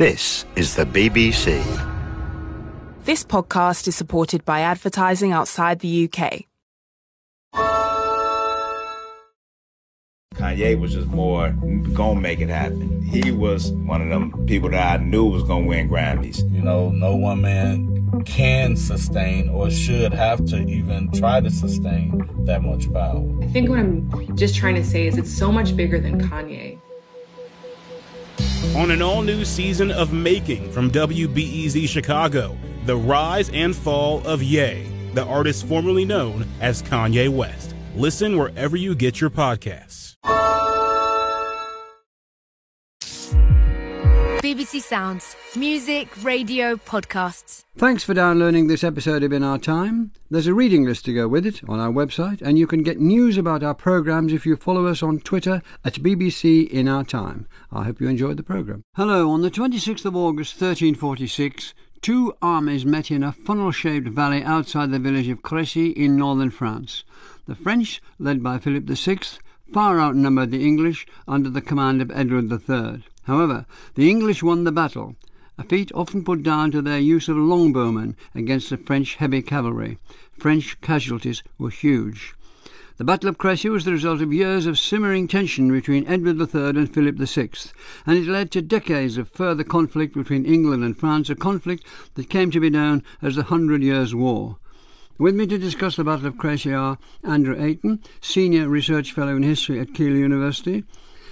This is the BBC. This podcast is supported by advertising outside the UK. Kanye was just more gonna make it happen. He was one of them people that I knew was gonna win Grammys. You know, no one man can sustain or should have to even try to sustain that much power. I think what I'm just trying to say is it's so much bigger than Kanye. On an all new season of Making from WBEZ Chicago, the rise and fall of Ye, the artist formerly known as Kanye West. Listen wherever you get your podcasts. Sounds. Music, radio, podcasts. Thanks for downloading this episode of In Our Time. There's a reading list to go with it on our website, and you can get news about our programmes if you follow us on Twitter at BBC In Our Time. I hope you enjoyed the programme. Hello, on the 26th of August 1346, two armies met in a funnel shaped valley outside the village of Crécy in northern France. The French, led by Philip VI, far outnumbered the English under the command of Edward III. However, the English won the battle, a feat often put down to their use of longbowmen against the French heavy cavalry. French casualties were huge. The Battle of Crécy was the result of years of simmering tension between Edward III and Philip VI, and it led to decades of further conflict between England and France, a conflict that came to be known as the Hundred Years' War. With me to discuss the Battle of Crécy are Andrew Ayton, Senior Research Fellow in History at Keele University,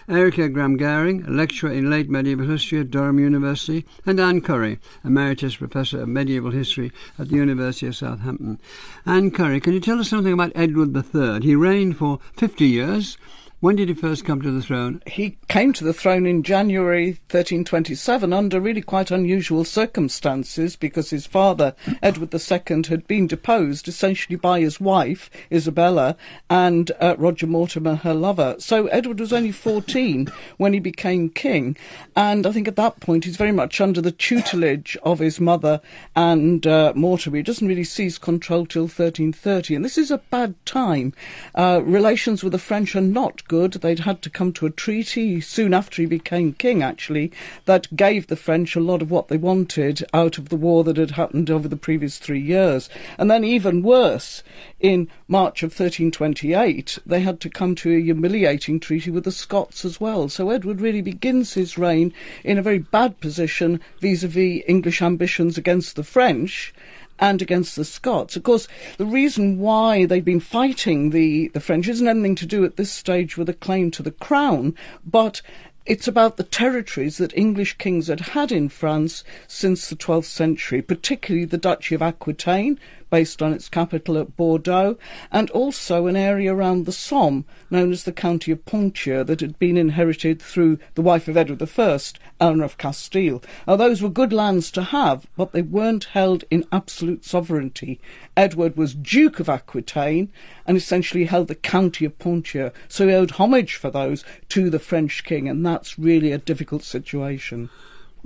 Erika Graham Goering, a lecturer in late medieval history at Durham University, and Anne Curry, Emeritus Professor of Medieval History at the University of Southampton. Anne Curry, can you tell us something about Edward III? He reigned for 50 years. When did he first come to the throne? He came to the throne in January 1327 under really quite unusual circumstances because his father, Edward II, had been deposed essentially by his wife, Isabella, and uh, Roger Mortimer, her lover. So Edward was only 14 when he became king, and I think at that point he's very much under the tutelage of his mother and uh, Mortimer. He doesn't really seize control till 1330, and this is a bad time. Uh, relations with the French are not good. They'd had to come to a treaty soon after he became king, actually, that gave the French a lot of what they wanted out of the war that had happened over the previous three years. And then, even worse, in March of 1328, they had to come to a humiliating treaty with the Scots as well. So Edward really begins his reign in a very bad position vis a vis English ambitions against the French and against the Scots. Of course, the reason why they've been fighting the, the French isn't anything to do at this stage with a claim to the crown, but it's about the territories that English kings had had in France since the 12th century, particularly the Duchy of Aquitaine, based on its capital at Bordeaux, and also an area around the Somme, known as the County of Ponthieu, that had been inherited through the wife of Edward I, Eleanor of Castile. Now, those were good lands to have, but they weren't held in absolute sovereignty. Edward was Duke of Aquitaine and essentially held the County of Ponthieu, so he owed homage for those to the French king, and that's really a difficult situation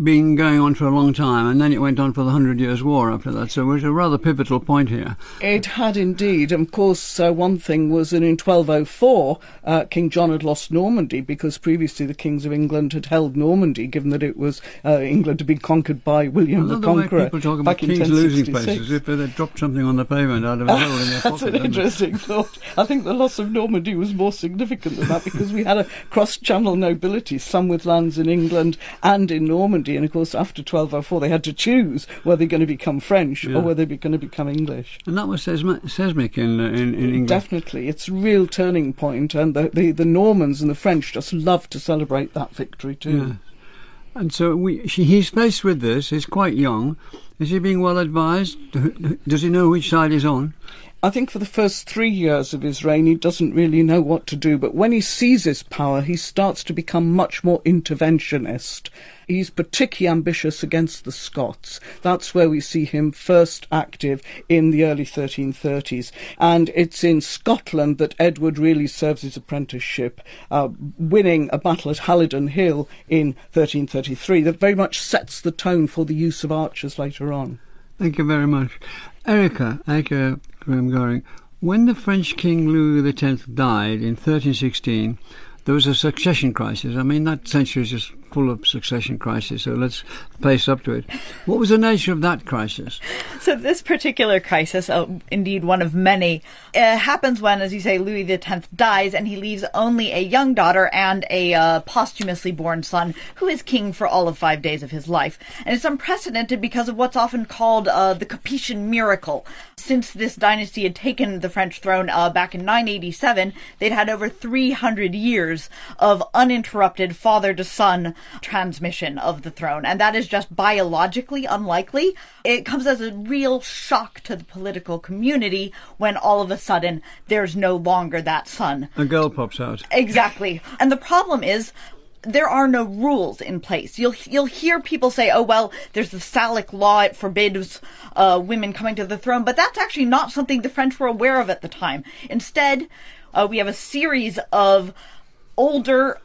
been going on for a long time, and then it went on for the Hundred Years' War after that. So it was a rather pivotal point here. It had indeed. Of course, uh, one thing was that in 1204, uh, King John had lost Normandy because previously the kings of England had held Normandy, given that it was uh, England had been conquered by William the Conqueror. people talk about kings losing places if they dropped something on the pavement out of a hole in their pocket. That's an interesting thought. I think the loss of Normandy was more significant than that because we had a cross-channel nobility, some with lands in England and in Normandy and of course, after 1204, they had to choose whether they're going to become French yeah. or whether they're going to become English. And that was seismic in, uh, in, in England. Definitely. It's a real turning point, and the, the, the Normans and the French just love to celebrate that victory, too. Yeah. And so we, she, he's faced with this. He's quite young. Is he being well advised? Does he know which side he's on? I think for the first three years of his reign, he doesn't really know what to do. But when he seizes power, he starts to become much more interventionist. He's particularly ambitious against the Scots. That's where we see him first active in the early 1330s. And it's in Scotland that Edward really serves his apprenticeship, uh, winning a battle at Halidon Hill in 1333 that very much sets the tone for the use of archers later on. Thank you very much. Erika, Erika Graham Goering, when the French King Louis X died in 1316, there was a succession crisis. I mean, that century is just full of succession crisis, so let's face up to it. What was the nature of that crisis? So this particular crisis, oh, indeed one of many, uh, happens when, as you say, Louis X dies, and he leaves only a young daughter and a uh, posthumously born son, who is king for all of five days of his life. And it's unprecedented because of what's often called uh, the Capetian miracle. Since this dynasty had taken the French throne uh, back in 987, they'd had over 300 years of uninterrupted father to son transmission of the throne, and that is just biologically unlikely. It comes as a real shock to the political community when all of a sudden there's no longer that son. A girl pops out. Exactly. And the problem is there are no rules in place. You'll you'll hear people say, "Oh well, there's the Salic law; it forbids uh, women coming to the throne," but that's actually not something the French were aware of at the time. Instead, uh, we have a series of older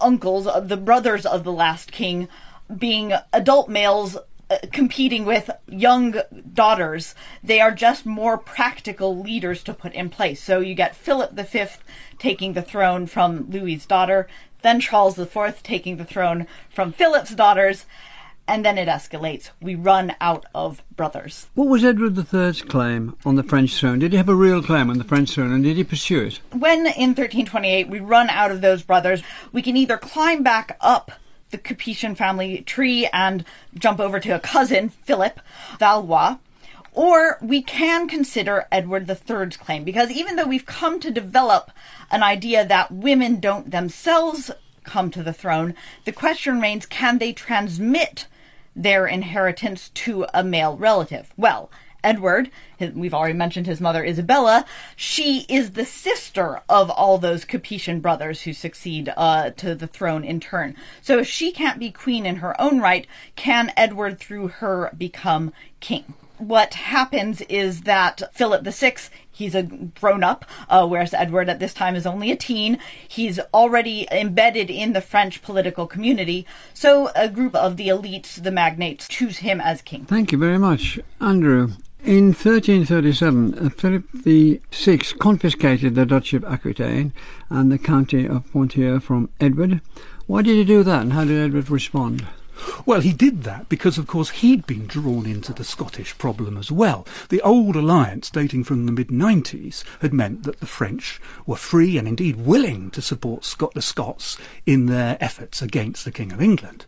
uncles, of the brothers of the last king, being adult males uh, competing with young daughters. They are just more practical leaders to put in place. So you get Philip V taking the throne from Louis's daughter, then Charles IV taking the throne from Philip's daughters, and then it escalates. We run out of brothers. What was Edward III's claim on the French throne? Did he have a real claim on the French throne and did he pursue it? When in 1328 we run out of those brothers, we can either climb back up the Capetian family tree and jump over to a cousin, Philip Valois, or we can consider Edward III's claim, because even though we've come to develop an idea that women don't themselves come to the throne, the question remains can they transmit their inheritance to a male relative? Well, Edward, we've already mentioned his mother Isabella, she is the sister of all those Capetian brothers who succeed uh, to the throne in turn. So if she can't be queen in her own right, can Edward through her become king? what happens is that Philip VI, he's a grown up, uh, whereas Edward at this time is only a teen. He's already embedded in the French political community. So a group of the elites, the magnates, choose him as king. Thank you very much, Andrew. In 1337, uh, Philip VI confiscated the Duchy of Aquitaine and the county of Ponthieu from Edward. Why did he do that, and how did Edward respond? Well, he did that because, of course, he'd been drawn into the Scottish problem as well. The old alliance, dating from the mid 90s, had meant that the French were free and indeed willing to support Scot- the Scots in their efforts against the King of England.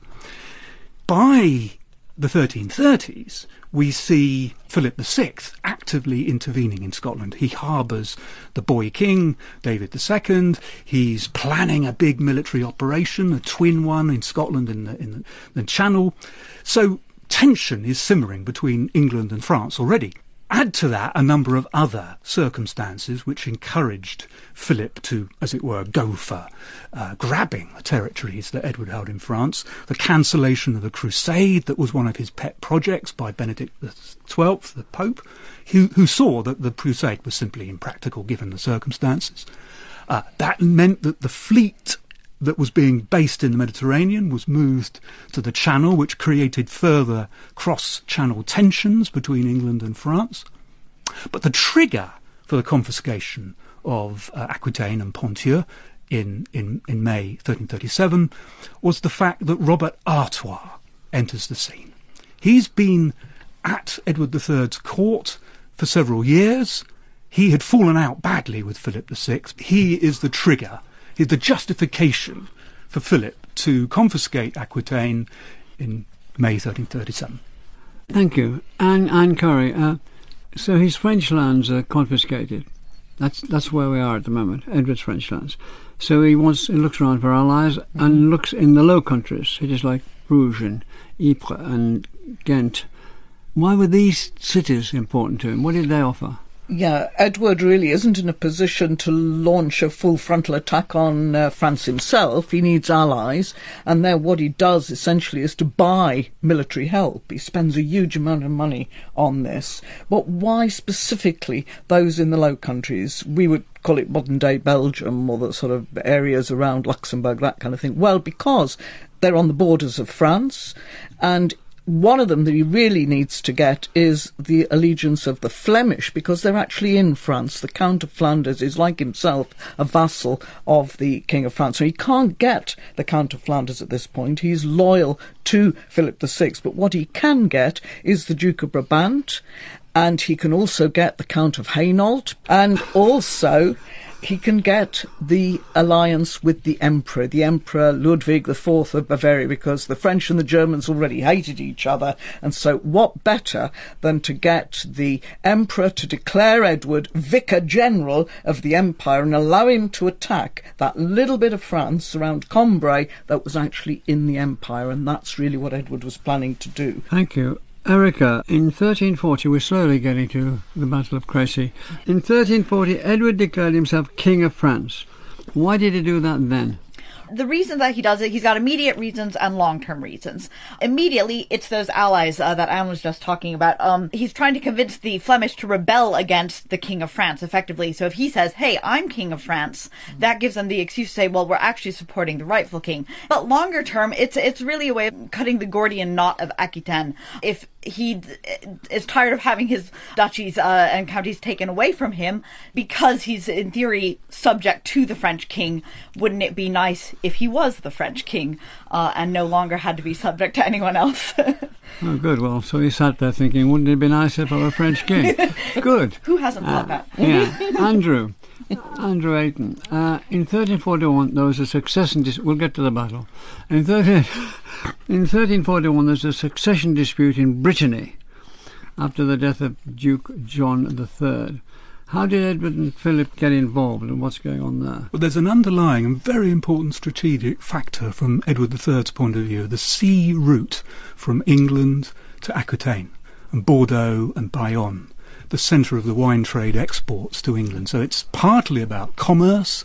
By the 1330s, we see Philip VI actively intervening in Scotland. He harbours the boy king, David II. He's planning a big military operation, a twin one in Scotland in the, in the, the Channel. So tension is simmering between England and France already. Add to that a number of other circumstances which encouraged Philip to, as it were, go for uh, grabbing the territories that Edward held in France, the cancellation of the crusade that was one of his pet projects by Benedict XII, the Pope, who, who saw that the crusade was simply impractical given the circumstances. Uh, that meant that the fleet that was being based in the Mediterranean was moved to the Channel, which created further cross channel tensions between England and France. But the trigger for the confiscation of uh, Aquitaine and Ponthieu in, in, in May 1337 was the fact that Robert Artois enters the scene. He's been at Edward III's court for several years. He had fallen out badly with Philip VI. He is the trigger is the justification for Philip to confiscate Aquitaine in May 1337. Thank you. Anne, Anne Curry, uh, so his French lands are confiscated. That's that's where we are at the moment, Edward's French lands. So he wants he looks around for allies mm-hmm. and looks in the Low Countries, cities like Bruges and Ypres and Ghent. Why were these cities important to him? What did they offer? Yeah, Edward really isn't in a position to launch a full frontal attack on uh, France himself. He needs allies, and then what he does essentially is to buy military help. He spends a huge amount of money on this. But why specifically those in the Low Countries? We would call it modern day Belgium or the sort of areas around Luxembourg, that kind of thing. Well, because they're on the borders of France, and one of them that he really needs to get is the allegiance of the Flemish because they're actually in France. The Count of Flanders is, like himself, a vassal of the King of France. So he can't get the Count of Flanders at this point. He's loyal to Philip VI. But what he can get is the Duke of Brabant, and he can also get the Count of Hainault, and also he can get the alliance with the emperor, the emperor Ludwig IV of Bavaria, because the French and the Germans already hated each other. And so, what better than to get the emperor to declare Edward vicar general of the empire and allow him to attack that little bit of France around Cambrai that was actually in the empire? And that's really what Edward was planning to do. Thank you. Erika, in 1340, we're slowly getting to the Battle of Crécy. In 1340, Edward declared himself King of France. Why did he do that then? the reason that he does it, he's got immediate reasons and long-term reasons. Immediately, it's those allies uh, that Anne was just talking about. Um, he's trying to convince the Flemish to rebel against the King of France, effectively. So if he says, "Hey, I'm King of France," that gives them the excuse to say, "Well, we're actually supporting the rightful king." But longer term, it's it's really a way of cutting the Gordian knot of Aquitaine. If he is tired of having his duchies uh, and counties taken away from him because he's in theory subject to the French king. Wouldn't it be nice if he was the French king uh, and no longer had to be subject to anyone else? oh, good. Well, so he sat there thinking, wouldn't it be nice if I were a French king? good. Who hasn't thought uh, that? yeah, Andrew. Andrew Ayton. Uh, in 1341, there was a succession. Dis- we'll get to the battle. In 13, in 1341, there's a succession dispute in Brittany after the death of Duke John III. How did Edward and Philip get involved, and what's going on there? Well, there's an underlying and very important strategic factor from Edward III's point of view: the sea route from England to Aquitaine and Bordeaux and Bayonne the centre of the wine trade exports to England. So it's partly about commerce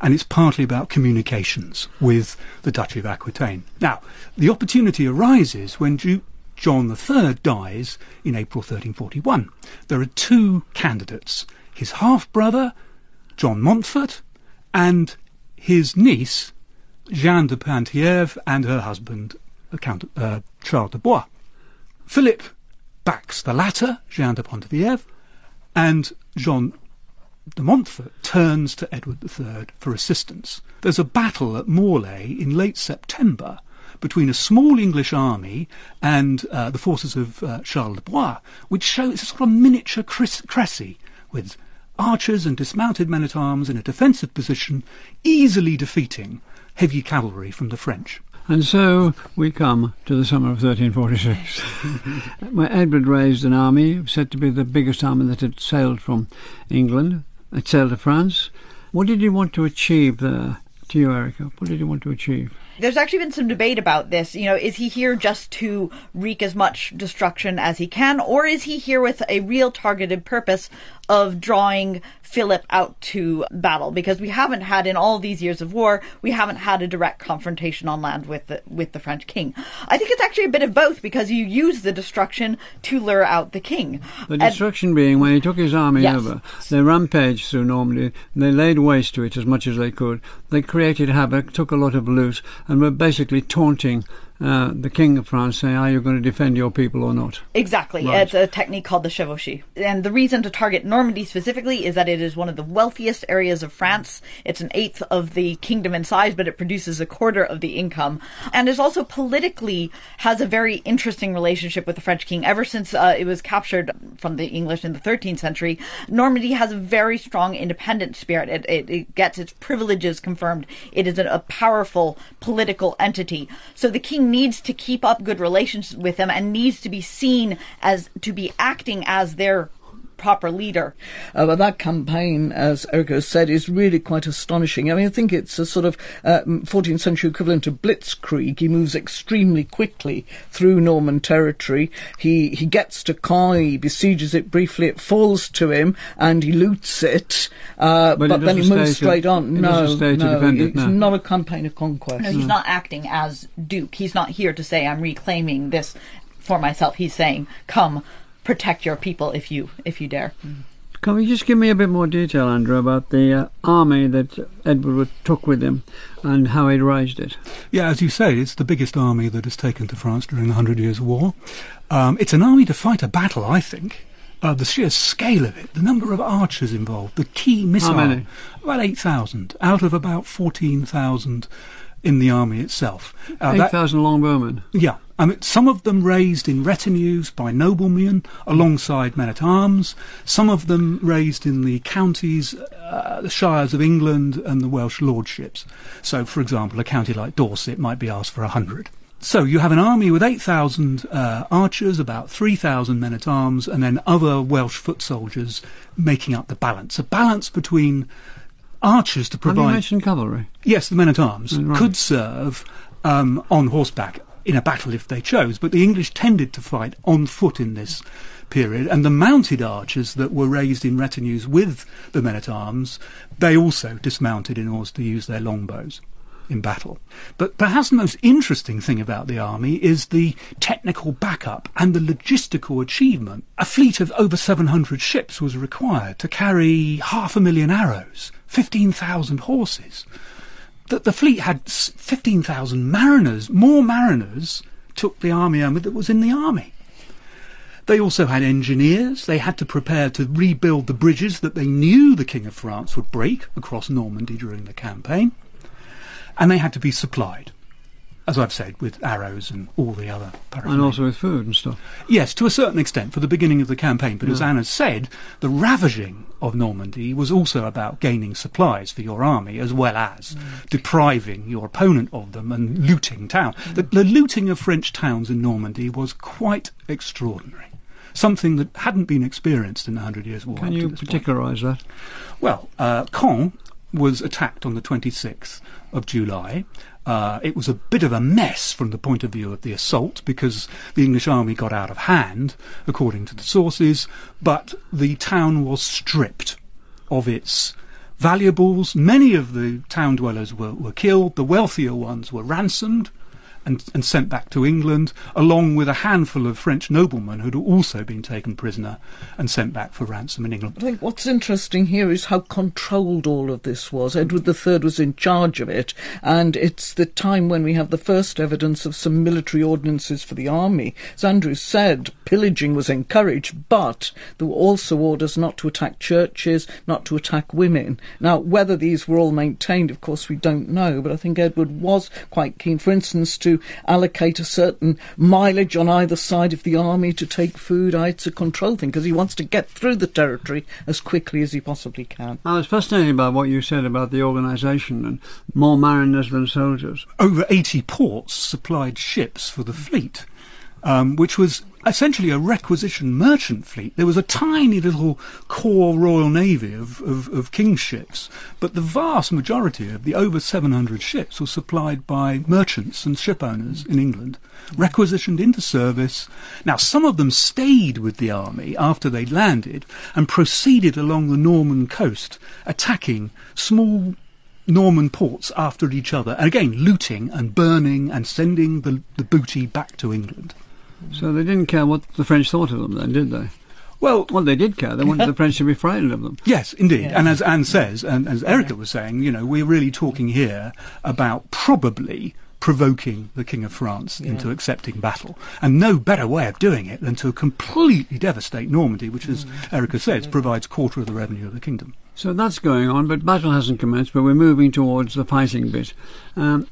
and it's partly about communications with the Duchy of Aquitaine. Now, the opportunity arises when Duke John III dies in April 1341. There are two candidates his half brother, John Montfort, and his niece, Jeanne de Penthièvre, and her husband, Count uh, Charles de Blois. Philip backs the latter, Jean de Penthièvre, and Jean de Montfort turns to Edward III for assistance. There's a battle at Morlaix in late September between a small English army and uh, the forces of uh, Charles de Blois, which shows it's a sort of miniature Crécy, with archers and dismounted men at arms in a defensive position, easily defeating heavy cavalry from the French. And so we come to the summer of 1346, where Edward raised an army said to be the biggest army that had sailed from England. It sailed to France. What did he want to achieve there, to you, Erika? What did he want to achieve? There's actually been some debate about this. You know, is he here just to wreak as much destruction as he can, or is he here with a real targeted purpose of drawing Philip out to battle because we haven't had in all these years of war we haven't had a direct confrontation on land with the with the French king. I think it's actually a bit of both because you use the destruction to lure out the king. The destruction and, being when he took his army yes. over, they rampaged through Normandy, they laid waste to it as much as they could. They created havoc, took a lot of loot, and were basically taunting uh, the King of France saying, Are you going to defend your people or not? Exactly. Right. It's a technique called the chevauchée. And the reason to target Normandy specifically is that it is one of the wealthiest areas of France. It's an eighth of the kingdom in size, but it produces a quarter of the income. And is also politically has a very interesting relationship with the French king. Ever since uh, it was captured from the English in the 13th century, Normandy has a very strong independent spirit. It, it, it gets its privileges confirmed. It is a, a powerful political entity. So the king needs to keep up good relations with them and needs to be seen as to be acting as their proper leader. Uh, but that campaign, as Erika said, is really quite astonishing. I mean, I think it's a sort of uh, 14th century equivalent of blitzkrieg. He moves extremely quickly through Norman territory. He he gets to Caen, he besieges it briefly, it falls to him, and he loots it. Uh, but, but then he moves straight to, on. No, no, it's no. not a campaign of conquest. No, he's not acting as Duke. He's not here to say, I'm reclaiming this for myself. He's saying, come, protect your people if you if you dare. Can you just give me a bit more detail, Andrew, about the uh, army that Edward took with him and how he raised it? Yeah, as you say, it's the biggest army that has taken to France during the Hundred Years' War. Um, it's an army to fight a battle, I think. Uh, the sheer scale of it, the number of archers involved, the key missile. How many? About 8,000 out of about 14,000 in the army itself. Uh, 8,000 longbowmen. yeah, I mean, some of them raised in retinues by noblemen alongside men at arms. Some of them raised in the counties, uh, the shires of England, and the Welsh lordships. So, for example, a county like Dorset might be asked for a hundred. So you have an army with 8,000 uh, archers, about 3,000 men at arms, and then other Welsh foot soldiers making up the balance. A balance between archers to Have you provide. mentioned cavalry? Yes, the men at arms Right. could serve um, on horseback in a battle if they chose, but the English tended to fight on foot in this period, and the mounted archers that were raised in retinues with the men at arms, they also dismounted in order to use their longbows in battle. But perhaps the most interesting thing about the army is the technical backup and the logistical achievement. A fleet of over 700 ships was required to carry half a million arrows, 15,000 horses. That the fleet had 15,000 mariners, more mariners took the army army that was in the army. They also had engineers. They had to prepare to rebuild the bridges that they knew the King of France would break across Normandy during the campaign. And they had to be supplied, as I've said, with arrows and all the other And also with food and stuff. Yes, to a certain extent for the beginning of the campaign. But as Yeah. Anna said, the ravaging of Normandy was also about gaining supplies for your army as well as depriving your opponent of them and looting town. The, the looting of French towns in Normandy was quite extraordinary. Something that hadn't been experienced in the Hundred Years' War. Can you particularise that? Well, uh, Caen was attacked on the 26th of July. Uh, it was a bit of a mess from the point of view of the assault because the English army got out of hand, according to the sources, but the town was stripped of its valuables. Many of the town dwellers were, were killed, the wealthier ones were ransomed. And, and sent back to England, along with a handful of French noblemen who'd also been taken prisoner and sent back for ransom in England. I think what's interesting here is how controlled all of this was. Edward III was in charge of it, and it's the time when we have the first evidence of some military ordinances for the army. As Andrew said, pillaging was encouraged, but there were also orders not to attack churches, not to attack women. Now, whether these were all maintained, of course, we don't know, but I think Edward was quite keen, for instance, to allocate a certain mileage on either side of the army to take food. I, it's a control thing because he wants to get through the territory as quickly as he possibly can. I was fascinated by what you said about the organisation and more mariners than soldiers. over 80 ports supplied ships for the fleet, um, which was essentially a requisition merchant fleet. There was a tiny little core Royal Navy of, of, of king's ships, but the vast majority of the over 700 ships were supplied by merchants and ship owners in England, requisitioned into service. Now, some of them stayed with the army after they'd landed and proceeded along the Norman coast, attacking small Norman ports after each other, and again looting and burning and sending the, the booty back to England. So they didn't care what the French thought of them then, did they? Well, well, they did care. They wanted the French to be frightened of them. Yes, indeed. And as Anne says, and as Erika was saying, you know, we're really talking here about probably provoking the King of France into accepting battle. And no better way of doing it than to completely devastate Normandy, which, as Erika says, provides quarter of the revenue of the kingdom. So that's going on, but battle hasn't commenced, but we're moving towards the fighting bit. Um,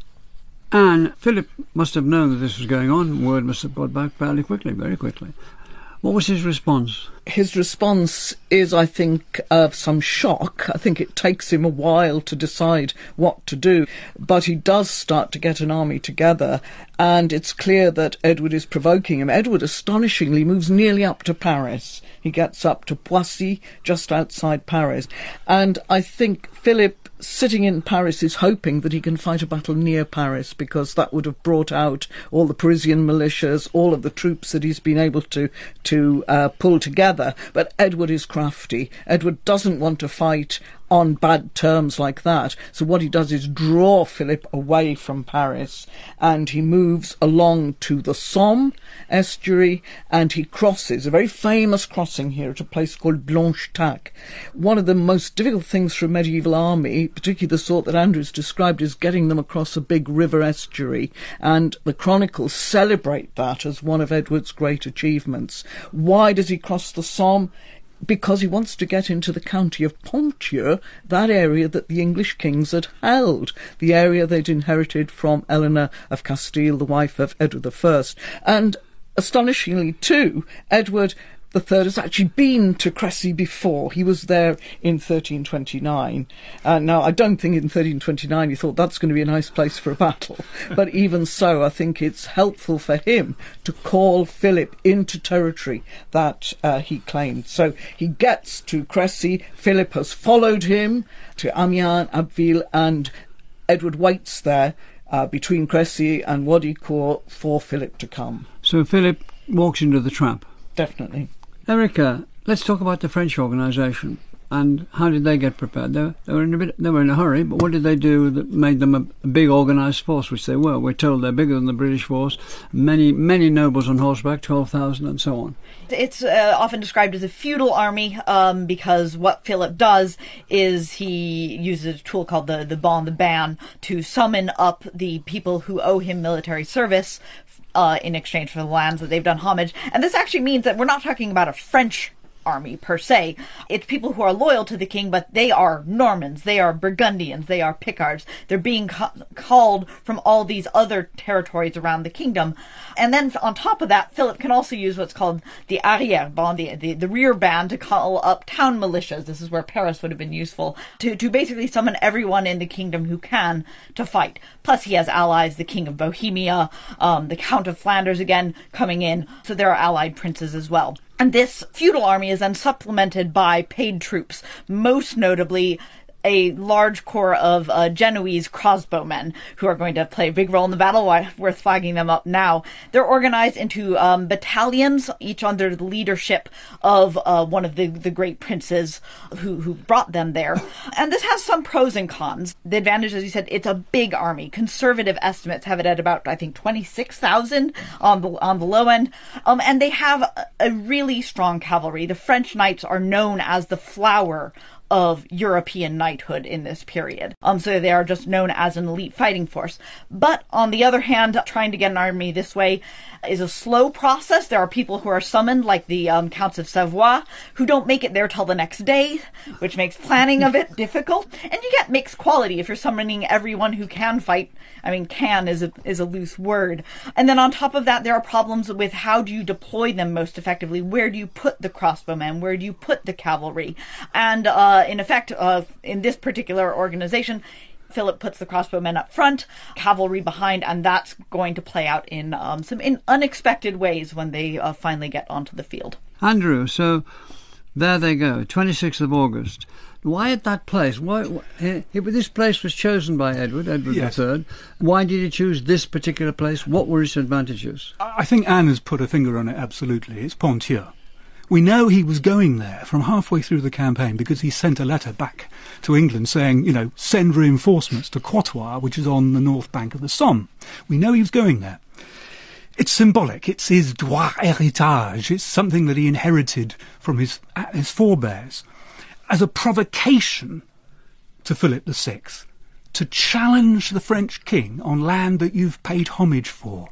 and Philip must have known that this was going on. Word must have got back fairly quickly, very quickly. What was his response? His response is, I think, of some shock. I think it takes him a while to decide what to do, but he does start to get an army together, and it's clear that Edward is provoking him. Edward astonishingly moves nearly up to Paris. He gets up to Poissy, just outside Paris, and I think Philip sitting in Paris is hoping that he can fight a battle near Paris because that would have brought out all the Parisian militias, all of the troops that he's been able to to uh, pull together. But Edward is crafty. Edward doesn't want to fight on bad terms like that. So what he does is draw Philip away from Paris and he moves along to the Somme estuary and he crosses a very famous crossing here at a place called Blanchetaque. One of the most difficult things for a medieval army, particularly the sort that Andrew's described, is getting them across a big river estuary and the chronicles celebrate that as one of Edward's great achievements. Why does he cross the Somme? Because he wants to get into the county of Ponthieu, that area that the English kings had held, the area they'd inherited from Eleanor of Castile, the wife of Edward I. And astonishingly, too, Edward the third has actually been to Crécy before. He was there in 1329. Uh, now, I don't think in 1329 he thought that's going to be a nice place for a battle. but even so, I think it's helpful for him to call Philip into territory that uh, he claimed. So he gets to Crécy. Philip has followed him to Amiens, Abbeville, and Edward waits there uh, between Crécy and Wadicourt for Philip to come. So Philip walks into the trap. Definitely. Erica, let's talk about the French organisation and how did they get prepared? They, they, were in a bit, they were in a hurry, but what did they do that made them a, a big organised force, which they were? We're told they're bigger than the British force. Many, many nobles on horseback, twelve thousand, and so on. It's uh, often described as a feudal army um, because what Philip does is he uses a tool called the the bon the ban to summon up the people who owe him military service uh, in exchange for the lands that they've done homage. And this actually means that we're not talking about a French army per se. It's people who are loyal to the king, but they are Normans, they are Burgundians, they are Picards. They're being ca- called from all these other territories around the kingdom. And then on top of that, Philip can also use what's called the arrière ban, the, the, the, rear band, to call up town militias. This is where Paris would have been useful to, to basically summon everyone in the kingdom who can to fight. Plus, he has allies, the King of Bohemia, um, the Count of Flanders again coming in. So there are allied princes as well. And this feudal army is then supplemented by paid troops, most notably a large corps of uh, Genoese crossbowmen who are going to play a big role in the battle. Worth flagging them up now. They're organized into um, battalions, each under the leadership of uh, one of the, the great princes who, who brought them there. And this has some pros and cons. The advantage, as you said, it's a big army. Conservative estimates have it at about, I think, 26,000 on the, on the low end. Um, and they have a really strong cavalry. The French knights are known as the flower of European knighthood in this period. Um, so they are just known as an elite fighting force. But on the other hand, trying to get an army this way is a slow process. There are people who are summoned, like the um, Counts of Savoy, who don't make it there till the next day, which makes planning of it difficult. And you get mixed quality if you're summoning everyone who can fight. I mean, can is a, is a loose word. And then on top of that, there are problems with how do you deploy them most effectively? Where do you put the crossbowmen? Where do you put the cavalry? And uh, in effect, uh, in this particular organization, Philip puts the crossbowmen up front, cavalry behind, and that's going to play out in um, some in unexpected ways when they uh, finally get onto the field. Andrew, so there they go, 26th of August. Why at that place? Why, why this place was chosen by Edward, Edward yes. III. Why did he choose this particular place? What were its advantages? I think Anne has put a finger on it. Absolutely, it's Ponthieu. We know he was going there from halfway through the campaign because he sent a letter back to England saying, you know, send reinforcements to Crotoy, which is on the north bank of the Somme. We know he was going there. It's symbolic. It's his droit héritage. It's something that he inherited from his, uh, his forebears as a provocation to Philip VI to challenge the French king on land that you've paid homage for.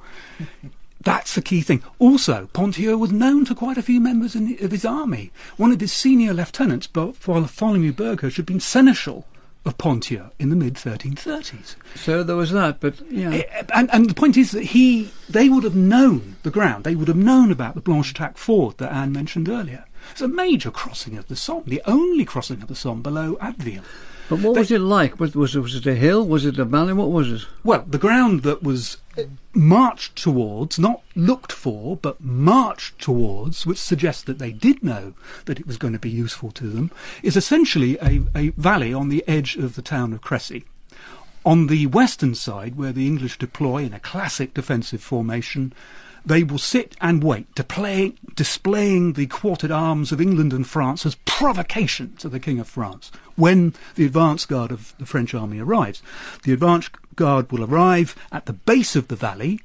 That's the key thing. Also, Ponthieu was known to quite a few members in, of his army. One of his senior lieutenants, Bartholomew Burghersh, had been seneschal of Ponthieu in the mid 1330s. So there was that, but yeah. Eh, and, and the point is that he, they would have known the ground. They would have known about the Blanchetaque ford that Anne mentioned earlier. It's a major crossing of the Somme, the only crossing of the Somme below Abbeville. But what they, was it like? Was, was, it, was it a hill? Was it a valley? What was it? Well, the ground that was marched towards, not looked for, but marched towards, which suggests that they did know that it was going to be useful to them, is essentially a, a valley on the edge of the town of Crécy. On the western side, where the English deploy in a classic defensive formation, they will sit and wait, displaying, displaying the quartered arms of England and France as provocation to the King of France. When the advance guard of the French army arrives, the advance guard will arrive at the base of the valley.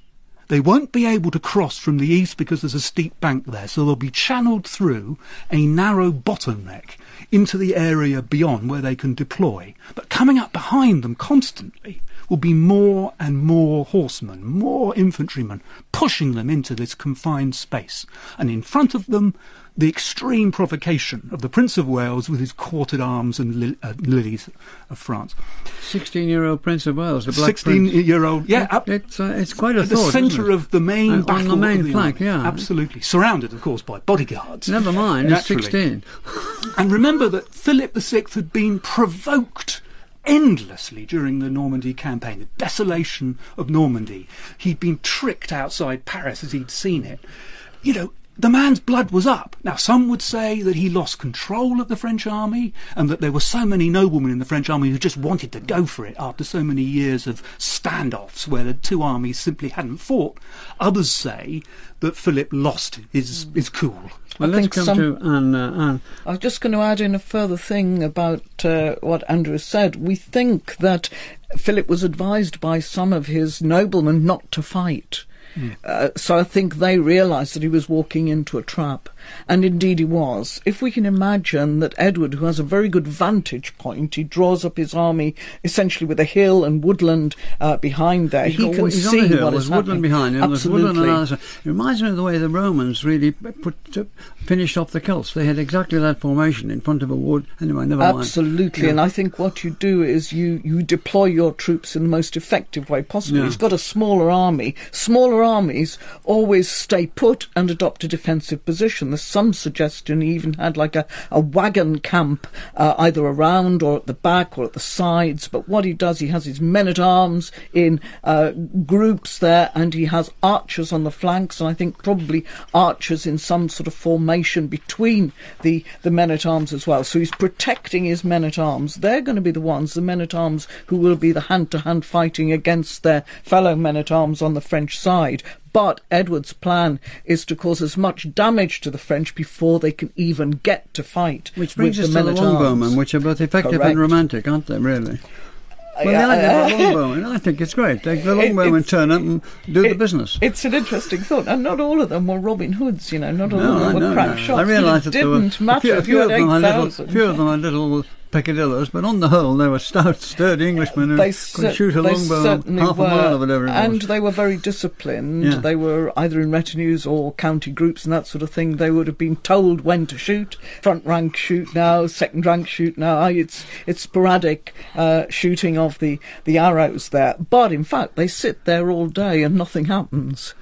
They won't be able to cross from the east because there's a steep bank there, so they'll be channeled through a narrow bottleneck into the area beyond where they can deploy. But coming up behind them constantly will be more and more horsemen, more infantrymen, pushing them into this confined space. And in front of them, the extreme provocation of the Prince of Wales with his quartered arms and li- uh, lilies of France. 16 year old Prince of Wales, the Black 16 Prince. year old, yeah. It- up- it's, uh, it's quite a at the thought. centre of the main And battle On the main flank, yeah. Absolutely. Surrounded, of course, by bodyguards. Never mind, it's Naturally. 16. And remember that Philip VI had been provoked endlessly during the Normandy campaign, the desolation of Normandy. He'd been tricked outside Paris as he'd seen it. You know, the man's blood was up. Now, some would say that he lost control of the French army and that there were so many noblemen in the French army who just wanted to go for it after so many years of standoffs where the two armies simply hadn't fought. Others say that Philip lost his, his cool. Well, I let's think come some- to Anne. Uh, Anne. I was just going to add in a further thing about uh, what Andrew said. We think that Philip was advised by some of his noblemen not to fight. Uh, so I think they realised that he was walking into a trap, and indeed he was. If we can imagine that Edward, who has a very good vantage point, he draws up his army essentially with a hill and woodland uh, behind there. He's he got- can see hill, what is woodland happening. behind him. Woodland Absolutely. the other side. It reminds me of the way the Romans really put uh, finished off the Celts. They had exactly that formation in front of a wood. Anyway, never mind. Absolutely, Yeah. and I think what you do is you, you deploy your troops in the most effective way possible. Yeah. He's got a smaller army. Smaller armies always stay put and adopt a defensive position. There's some suggestion he even had like a, a wagon camp uh, either around or at the back or at the sides. But what he does, he has his men at arms in uh, groups there, and he has archers on the flanks, and I think probably archers in some sort of formation between the, the men at arms as well. So he's protecting his men at arms. They're going to be the ones, the men at arms, who will be the hand to hand fighting against their fellow men at arms on the French side. But Edward's plan is to cause as much damage to the French before they can even get to fight. Which brings with us the to the longbowmen, which are both effective Correct. and romantic, aren't they, really? Well, Yeah, the idea of uh, a longbowman, I think it's great. They, the It- longbowmen turn up and do the business. It's an interesting thought, and not all of them were Robin Hoods. You know, not all No, of I them were know, crack no. shots. I but realise it that there were didn't a few, a if few you of had them little, few of them are little peccadillos, but on the whole, they were stout, sturdy Englishmen who They, could shoot a longbow half were, a mile or whatever it and was. they were very disciplined. Yeah. They were either in retinues or county groups and that sort of thing. They would have been told when to shoot. Front rank shoot now, second rank shoot now. It's it's sporadic uh, shooting of the the arrows there, but in fact they sit there all day and nothing happens.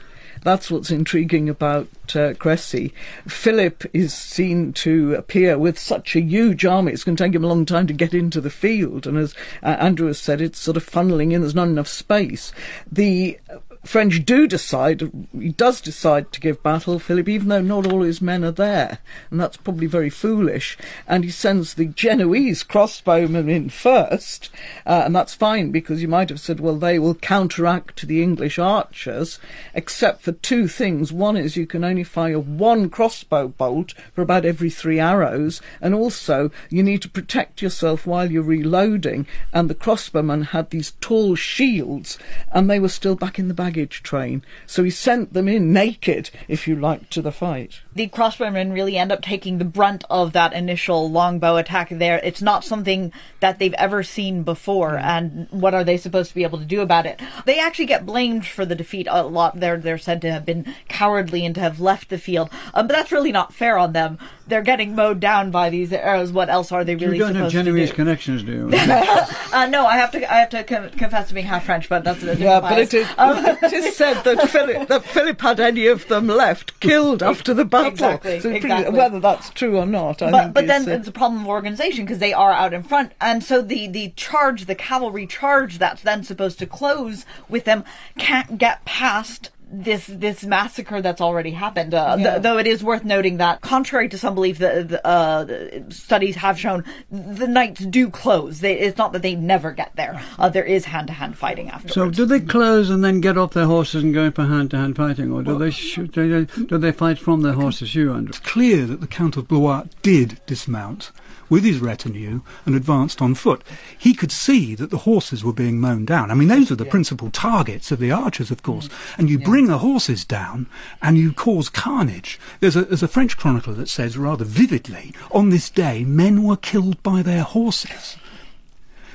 That's what's intriguing about uh, Crécy. Philip is seen to appear with such a huge army, it's going to take him a long time to get into the field. And as uh, Andrew has said, it's sort of funneling in, there's not enough space. The French do decide, he does decide to give battle, Philip, even though not all his men are there. And that's probably very foolish. And he sends the Genoese crossbowmen in first. Uh, and that's fine because you might have said, well, they will counteract the English archers, except for two things. One is you can only fire one crossbow bolt for about every three arrows. And also, you need to protect yourself while you're reloading. And the crossbowmen had these tall shields, and they were still back in the baggage train. So he sent them in naked, if you like, to the fight. the crossbowmen really end up taking the brunt of that initial longbow attack there. It's not something that they've ever seen before, and what are they supposed to be able to do about it? They actually get blamed for the defeat a lot. They're they're said to have been cowardly and to have left the field, um, but that's really not fair on them. They're getting mowed down by these arrows. What else are they really supposed you don't have supposed to Genovese do? connections, do you? uh, no, I have to I have to con- confess to being half French, but that's a different Yeah, but bias. it is, Um, it is said that Philip, that Philip had any of them left killed after the battle. Exactly, So exactly. whether that's true or not, I but but then uh, it's a problem of organization because they are out in front, and so the the charge, the cavalry charge that's then supposed to close with them can't get past this this massacre that's already happened. Uh, Yeah. th- though it is worth noting that, contrary to some belief, the, the, uh, the studies have shown the knights do close. They, it's not that they never get there. Uh, there is hand to hand fighting afterwards. So, do they close and then get off their horses and go in for hand-to-hand fighting, or do they shoot? Do they, do they fight from their horses? You, Andrew? It's clear that the Count of Blois did dismount with his retinue and advanced on foot. He could see that the horses were being mown down. I mean, those are the principal targets of the archers, of course. Mm. And you bring the horses down and you cause carnage. There's a, there's a French chronicler that says rather vividly, on this day, men were killed by their horses.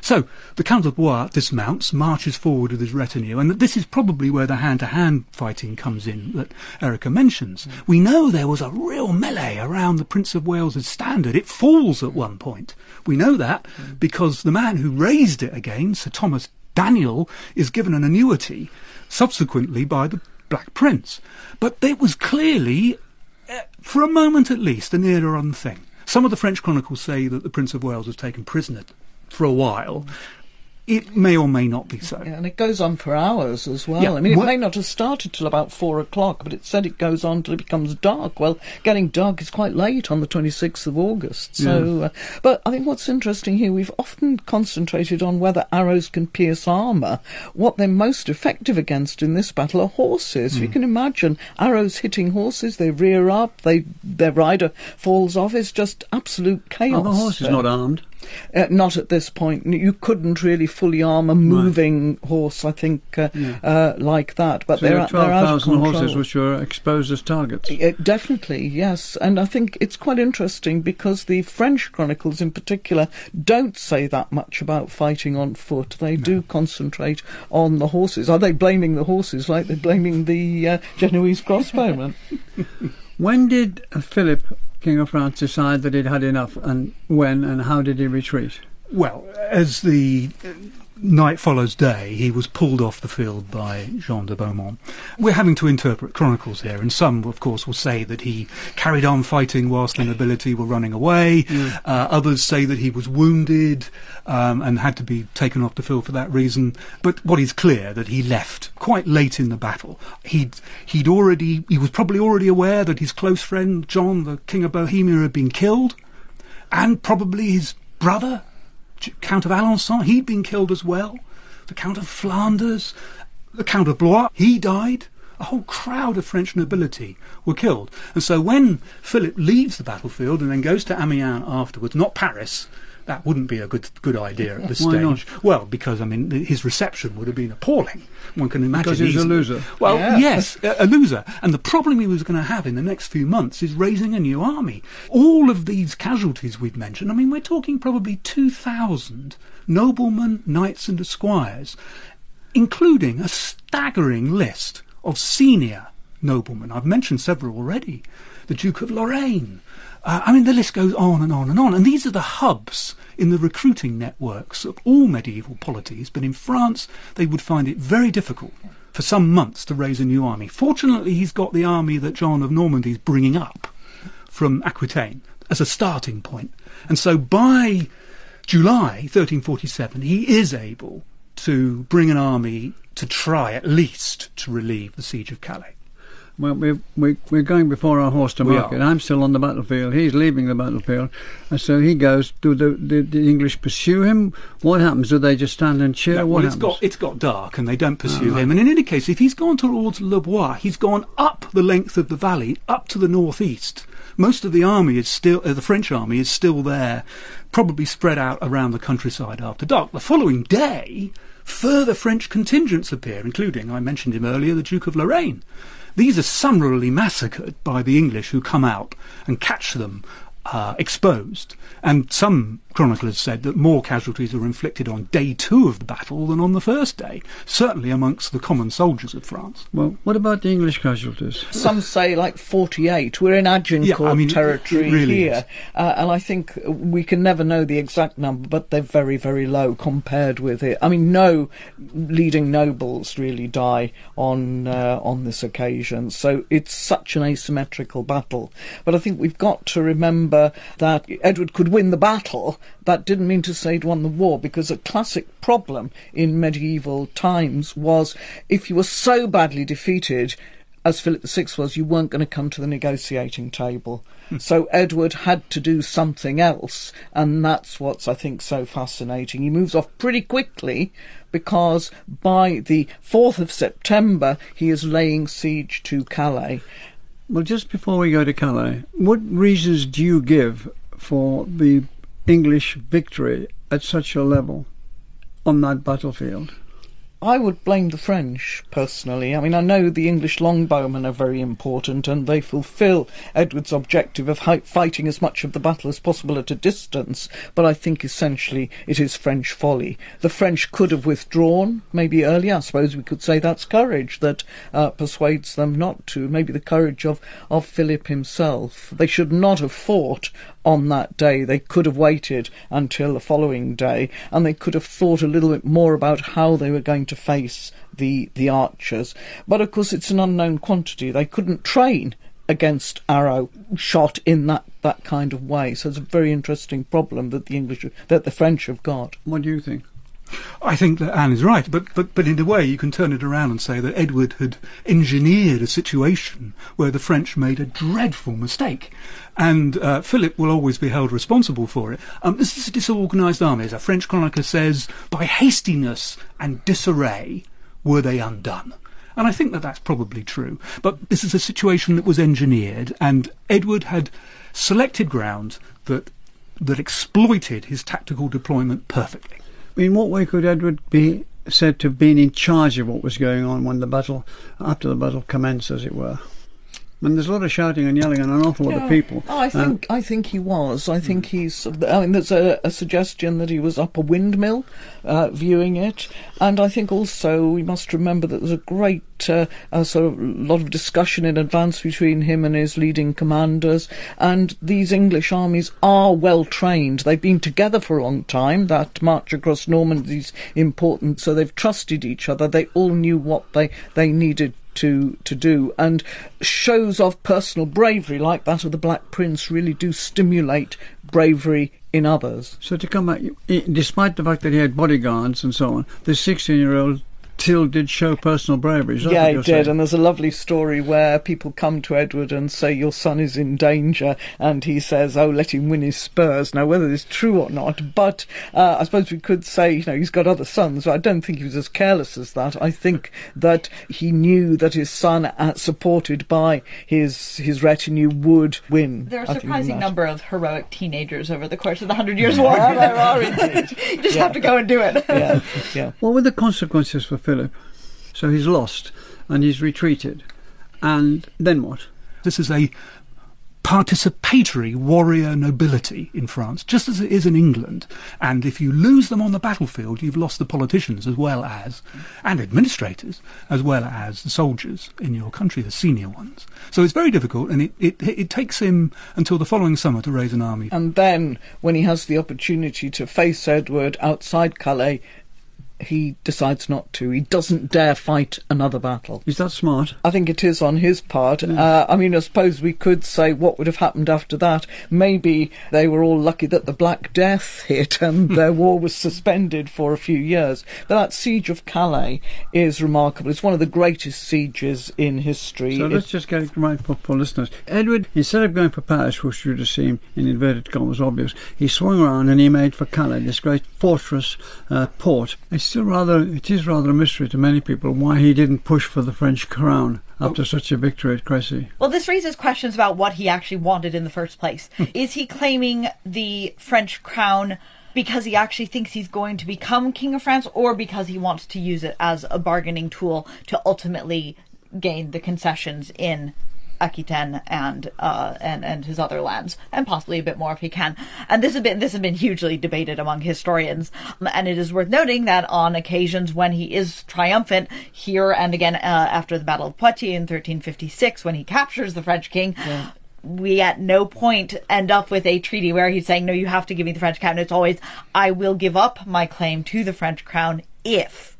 So the Count of Blois dismounts, marches forward with his retinue, and this is probably where the hand-to-hand fighting comes in that Erika mentions. We know there was a real melee around the Prince of Wales's standard. It falls at one point. We know that because the man who raised it again, Sir Thomas Daniel, is given an annuity subsequently by the Black Prince. But it was clearly, uh, for a moment at least, a near-run thing. Some of the French chronicles say that the Prince of Wales was taken prisoner for a while. It may or may not be so. Yeah, and it goes on for hours as well. Yeah, I mean, it may not have started till about four o'clock, but it said it goes on till it becomes dark. Well, getting dark is quite late on the 26th of August. So, uh, but I think what's interesting here, we've often concentrated on whether arrows can pierce armour. What they're most effective against in this battle are horses. Hmm. You can imagine arrows hitting horses, they rear up, they their rider falls off. It's just absolute chaos. Oh, the horse is not armed. Uh, not at this point. You couldn't really fully arm a moving horse, I think, uh, uh, like that. But So there are out- they're out of 12,000 horses which were exposed as targets. Uh, definitely, yes. And I think it's quite interesting because the French chronicles in particular don't say that much about fighting on foot. They do concentrate on the horses. Are they blaming the horses like they're blaming the uh, Genoese crossbowmen? When did uh, Philip, King of France, decide that he'd had enough, and when and how did he retreat? Well, as the night follows day, he was pulled off the field by Jean de Beaumont. We're having to interpret chronicles here, and some, of course, will say that he carried on fighting whilst the nobility were running away. Uh, others say that he was wounded um, and had to be taken off the field for that reason. But what is clear that he left quite late in the battle. He'd he'd already he was probably already aware that his close friend John, the King of Bohemia, had been killed, and probably his brother Count of Alençon, he'd been killed as well. The Count of Flanders, the Count of Blois, he died. A whole crowd of French nobility were killed. And so when Philip leaves the battlefield and then goes to Amiens afterwards, not Paris, that wouldn't be a good good idea at this Why stage. Well, because I mean his reception would have been appalling. One can imagine. Because he's a loser. Well, Yeah. yes, a, a loser. And the problem he was going to have in the next few months is raising a new army. All of these casualties we've mentioned, I mean, we're talking probably 2,000 noblemen, knights, and esquires, including a staggering list of senior noblemen. I've mentioned several already. The Duke of Lorraine. Uh, I mean, the list goes on and on and on. And these are the hubs in the recruiting networks of all medieval polities. But in France, they would find it very difficult for some months to raise a new army. Fortunately, he's got the army that John of Normandy is bringing up from Aquitaine as a starting point. And so by July 1347, he is able to bring an army to try at least to relieve the siege of Calais. Well, we're, we, we're going before our horse to market. I'm still on the battlefield. He's leaving the battlefield. And so he goes. Do the, the, the English pursue him? What happens? Do they just stand and cheer? No, what well, it's happens? got it's got dark, and they don't pursue him. And in any case, if he's gone towards Labroye, he's gone up the length of the valley, up to the northeast. Most of the army is still, uh, the French army is still there, probably spread out around the countryside after dark. The following day, further French contingents appear, including, I mentioned him earlier, the Duke of Lorraine. These are summarily massacred by the English who come out and catch them uh, exposed. And some chroniclers said that more casualties were inflicted on day two of the battle than on the first day, certainly amongst the common soldiers of France. Well, what about the English casualties? Some say like 48. We're in Agincourt Yeah, I mean, territory really here. Uh, and I think we can never know the exact number, but they're very, very low compared with it. I mean, no leading nobles really die on, uh, on this occasion. So it's such an asymmetrical battle. But I think we've got to remember that Edward could win the battle, that didn't mean to say he'd won the war because a classic problem in medieval times was if you were so badly defeated, as Philip VI was, you weren't going to come to the negotiating table. Hmm. so Edward had to do something else, and that's what's, I think, so fascinating. He moves off pretty quickly because by the 4th of September, he is laying siege to Calais. Well, just before we go to Calais, what reasons do you give for the English victory at such a level on that battlefield? I would blame the French, personally. I mean, I know the English longbowmen are very important and they fulfil Edward's objective of fighting as much of the battle as possible at a distance, but I think essentially it is French folly. The French could have withdrawn, maybe earlier. I suppose we could say that's courage that uh, persuades them not to. Maybe the courage of, of Philip himself. They should not have fought on that day. They could have waited until the following day, and they could have thought a little bit more about how they were going to face the the archers. But of course, it's an unknown quantity. They couldn't train against arrow shot in that, that kind of way. So it's a very interesting problem that the English that the French have got. What do you think? I think that Anne is right, but, but, but in a way you can turn it around and say that Edward had engineered a situation where the French made a dreadful mistake. And uh, Philip will always be held responsible for it. Um, this is a disorganised army. As a French chronicler says, by hastiness and disarray were they undone. And I think that that's probably true. But this is a situation that was engineered, and Edward had selected ground that that exploited his tactical deployment perfectly. In what way could Edward be said to have been in charge of what was going on when the battle, after the battle commenced, as it were? And there's a lot of shouting and yelling and an awful lot of people. Oh, I think I think he was. I think he's. I mean, there's a, a suggestion that he was up a windmill, uh, viewing it, and I think also we must remember that there's a great uh, a sort of lot of discussion in advance between him and his leading commanders, and these English armies are well trained. They've been together for a long time. That march across Normandy is important, so they've trusted each other. They all knew what they they needed to to do and shows of personal bravery like that of the Black Prince really do stimulate bravery in others. So to come back, despite the fact that he had bodyguards and so on, the 16-year-old still did show personal bravery. yeah, he did. Saying? And there's a lovely story where people come to Edward and say, Your son is in danger. And he says, Oh, let him win his spurs. Now, whether it's true or not, but uh, I suppose we could say, you know, he's got other sons. But I don't think he was as careless as that. I think that he knew that his son, uh, supported by his his retinue, would win. There are a surprising number of heroic teenagers over the course of the Hundred Years' War. Yeah, there are indeed. you just yeah. have to go and do it. yeah, yeah. What were the consequences for Philip. So he's lost and he's retreated. And then what? This is a participatory warrior nobility in France, just as it is in England. And if you lose them on the battlefield, you've lost the politicians as well as, and administrators, as well as the soldiers in your country, the senior ones. So it's very difficult, and it, it, it takes him until the following summer to raise an army. And then, when he has the opportunity to face Edward outside Calais, he decides not to. He doesn't dare fight another battle. Is that smart? I think it is on his part. Yeah. Uh, I mean, I suppose we could say what would have happened after that. Maybe they were all lucky that the Black Death hit and their war was suspended for a few years. But that siege of Calais is remarkable. It's one of the greatest sieges in history. So let's just get it right for, for listeners. Edward, instead of going for Paris, which would have seemed in inverted commas obvious, he swung around and he made for Calais, this great fortress uh, port. It's still rather, it is rather a mystery to many people why he didn't push for the French crown after such a victory at Crécy. Well, this raises questions about what he actually wanted in the first place. Hmm. is he claiming the French crown? because he actually thinks he's going to become king of France or because he wants to use it as a bargaining tool to ultimately gain the concessions in Aquitaine and uh, and and his other lands, and possibly a bit more if he can. And this has been this has been hugely debated among historians. And it is worth noting that on occasions when he is triumphant, here and again uh, after the Battle of Poitiers in 1356, when he captures the French king. Yeah we at no point end up with a treaty where he's saying, no, you have to give me the French crown. It's always, I will give up my claim to the French crown if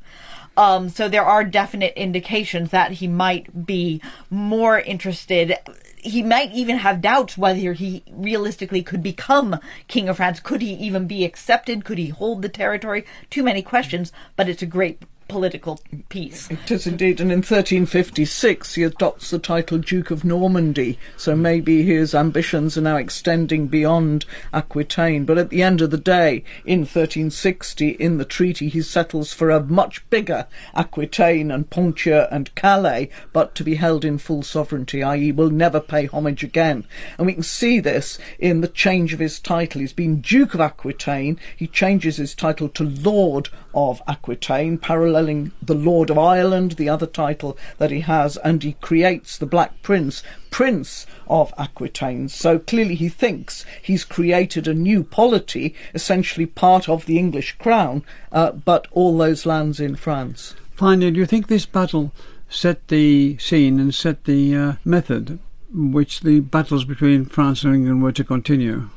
um, so there are definite indications that he might be more interested he might even have doubts whether he realistically could become king of France. Could he even be accepted? Could he hold the territory? Too many questions, but it's a great political piece. It is indeed, and in 1356 he adopts the title Duke of Normandy, so maybe his ambitions are now extending beyond Aquitaine. But at the end of the day, in 1360, in the treaty, he settles for a much bigger Aquitaine and Ponthieu and Calais, but to be held in full sovereignty, i.e., will never pay homage again. And we can see this in the change of his title. He's been Duke of Aquitaine, he changes his title to Lord of Aquitaine, paralleling the Lord of Ireland, the other title that he has, and he creates the Black Prince, Prince of Aquitaine. So clearly he thinks he's created a new polity, essentially part of the English crown, uh, but all those lands in France. Finally, do you think this battle set the scene and set the uh, method which the battles between France and England were to continue?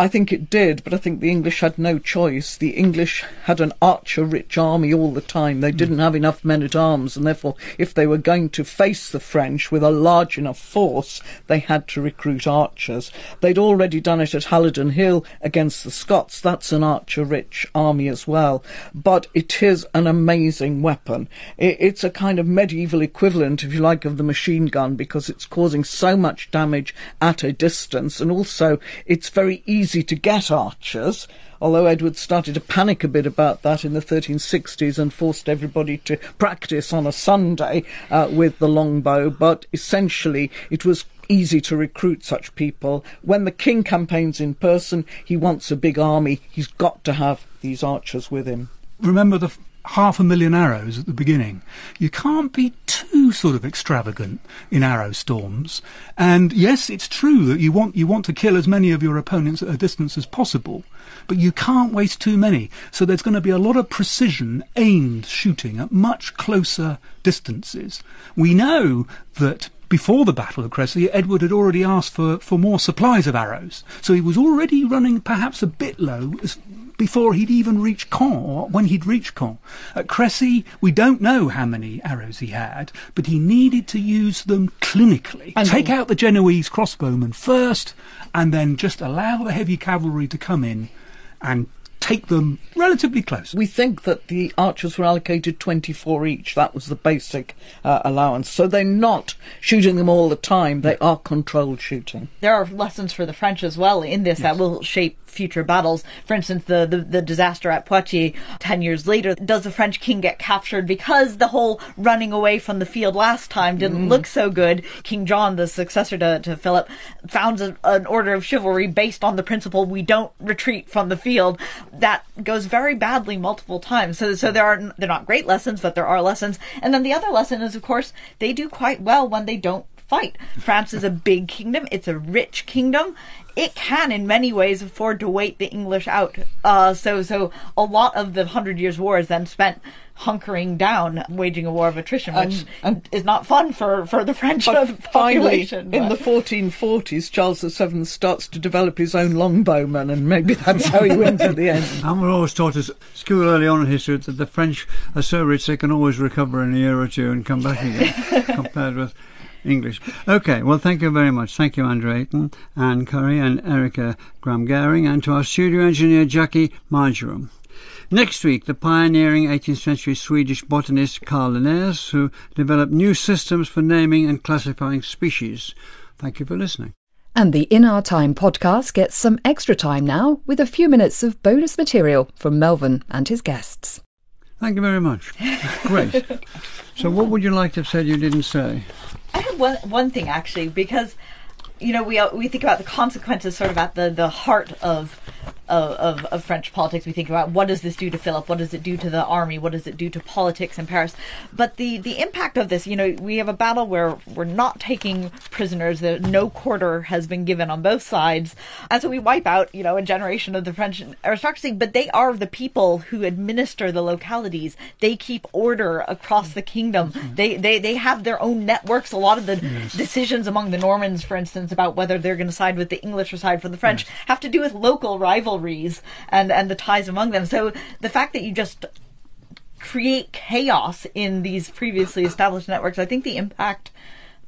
I think it did, but I think the English had no choice. The English had an archer rich army all the time. They hmm. didn't have enough men at arms, and therefore, if they were going to face the French with a large enough force, they had to recruit archers. They'd already done it at Halidon Hill against the Scots. That's an archer rich army as well. But it is an amazing weapon. It's a kind of medieval equivalent, if you like, of the machine gun because it's causing so much damage at a distance, and also it's very easy easy to get archers, although Edward started to panic a bit about that in the 1360s and forced everybody to practice on a Sunday uh, with the longbow. But essentially, it was easy to recruit such people. When the king campaigns in person, he wants a big army. He's got to have these archers with him. Remember the half a million arrows at the beginning. You can't be too sort of extravagant in arrow storms. And yes, it's true that you want you want to kill as many of your opponents at a distance as possible, but you can't waste too many. So there's going to be a lot of precision aimed shooting at much closer distances. We know that before the Battle of Crécy, Edward had already asked for, for more supplies of arrows. So he was already running perhaps a bit low as before he'd even reached Caen, or when he'd reached Caen. At Crécy, we don't know how many arrows he had, but he needed to use them clinically. And Take out the Genoese crossbowmen first, and then just allow the heavy cavalry to come in and take them relatively close. We think that the archers were allocated 24 each. That was the basic uh, allowance. So they're not shooting them all the time. They are controlled shooting. There are lessons for the French as well in this yes. that will shape future battles. For instance, the, the, the disaster at Poitiers 10 years later, does the French king get captured because the whole running away from the field last time didn't mm. look so good? King John, the successor to, to Philip, founds a, an order of chivalry based on the principle we don't retreat from the field. That goes very badly multiple times. So, so there are, they're not great lessons, but there are lessons. And then the other lesson is, of course, they do quite well when they don't fight. France is a big kingdom. It's a rich kingdom it can in many ways afford to wait the English out. Uh, so so a lot of the Hundred Years' War is then spent hunkering down, waging a war of attrition, which and, is not fun for, for the French but population. Finally, in the 1440s, Charles VII starts to develop his own longbowmen, and maybe that's how he wins at the end. And we're always taught at school early on in history that the French are so rich they can always recover in a year or two and come back again, compared with English. Okay, well, thank you very much. Thank you, Andrew Ayton, Anne Curry, and Erika Graham Goering, and to our studio engineer, Jackie Marjoram. Next week, the pioneering 18th century Swedish botanist Carl Linnaeus, who developed new systems for naming and classifying species. Thank you for listening. And the In Our Time podcast gets some extra time now with a few minutes of bonus material from Melvyn and his guests. Thank you very much. Great. so, what would you like to have said you didn't say? I have one one thing actually because you know we uh, we think about the consequences sort of at the the heart of of, of, French politics. We think about what does this do to Philip? What does it do to the army? What does it do to politics in Paris? But the, the impact of this, you know, we have a battle where we're not taking prisoners. That no quarter has been given on both sides, and so we wipe out, you know, a generation of the French aristocracy. But they are the people who administer the localities. They keep order across the kingdom. Mm-hmm. They they they have their own networks. A lot of the yes. decisions among the Normans, for instance, about whether they're going to side with the English or side for the French, yes. have to do with local rivalry rivalries and and the ties among them. So the fact that you just create chaos in these previously established networks, I think the impact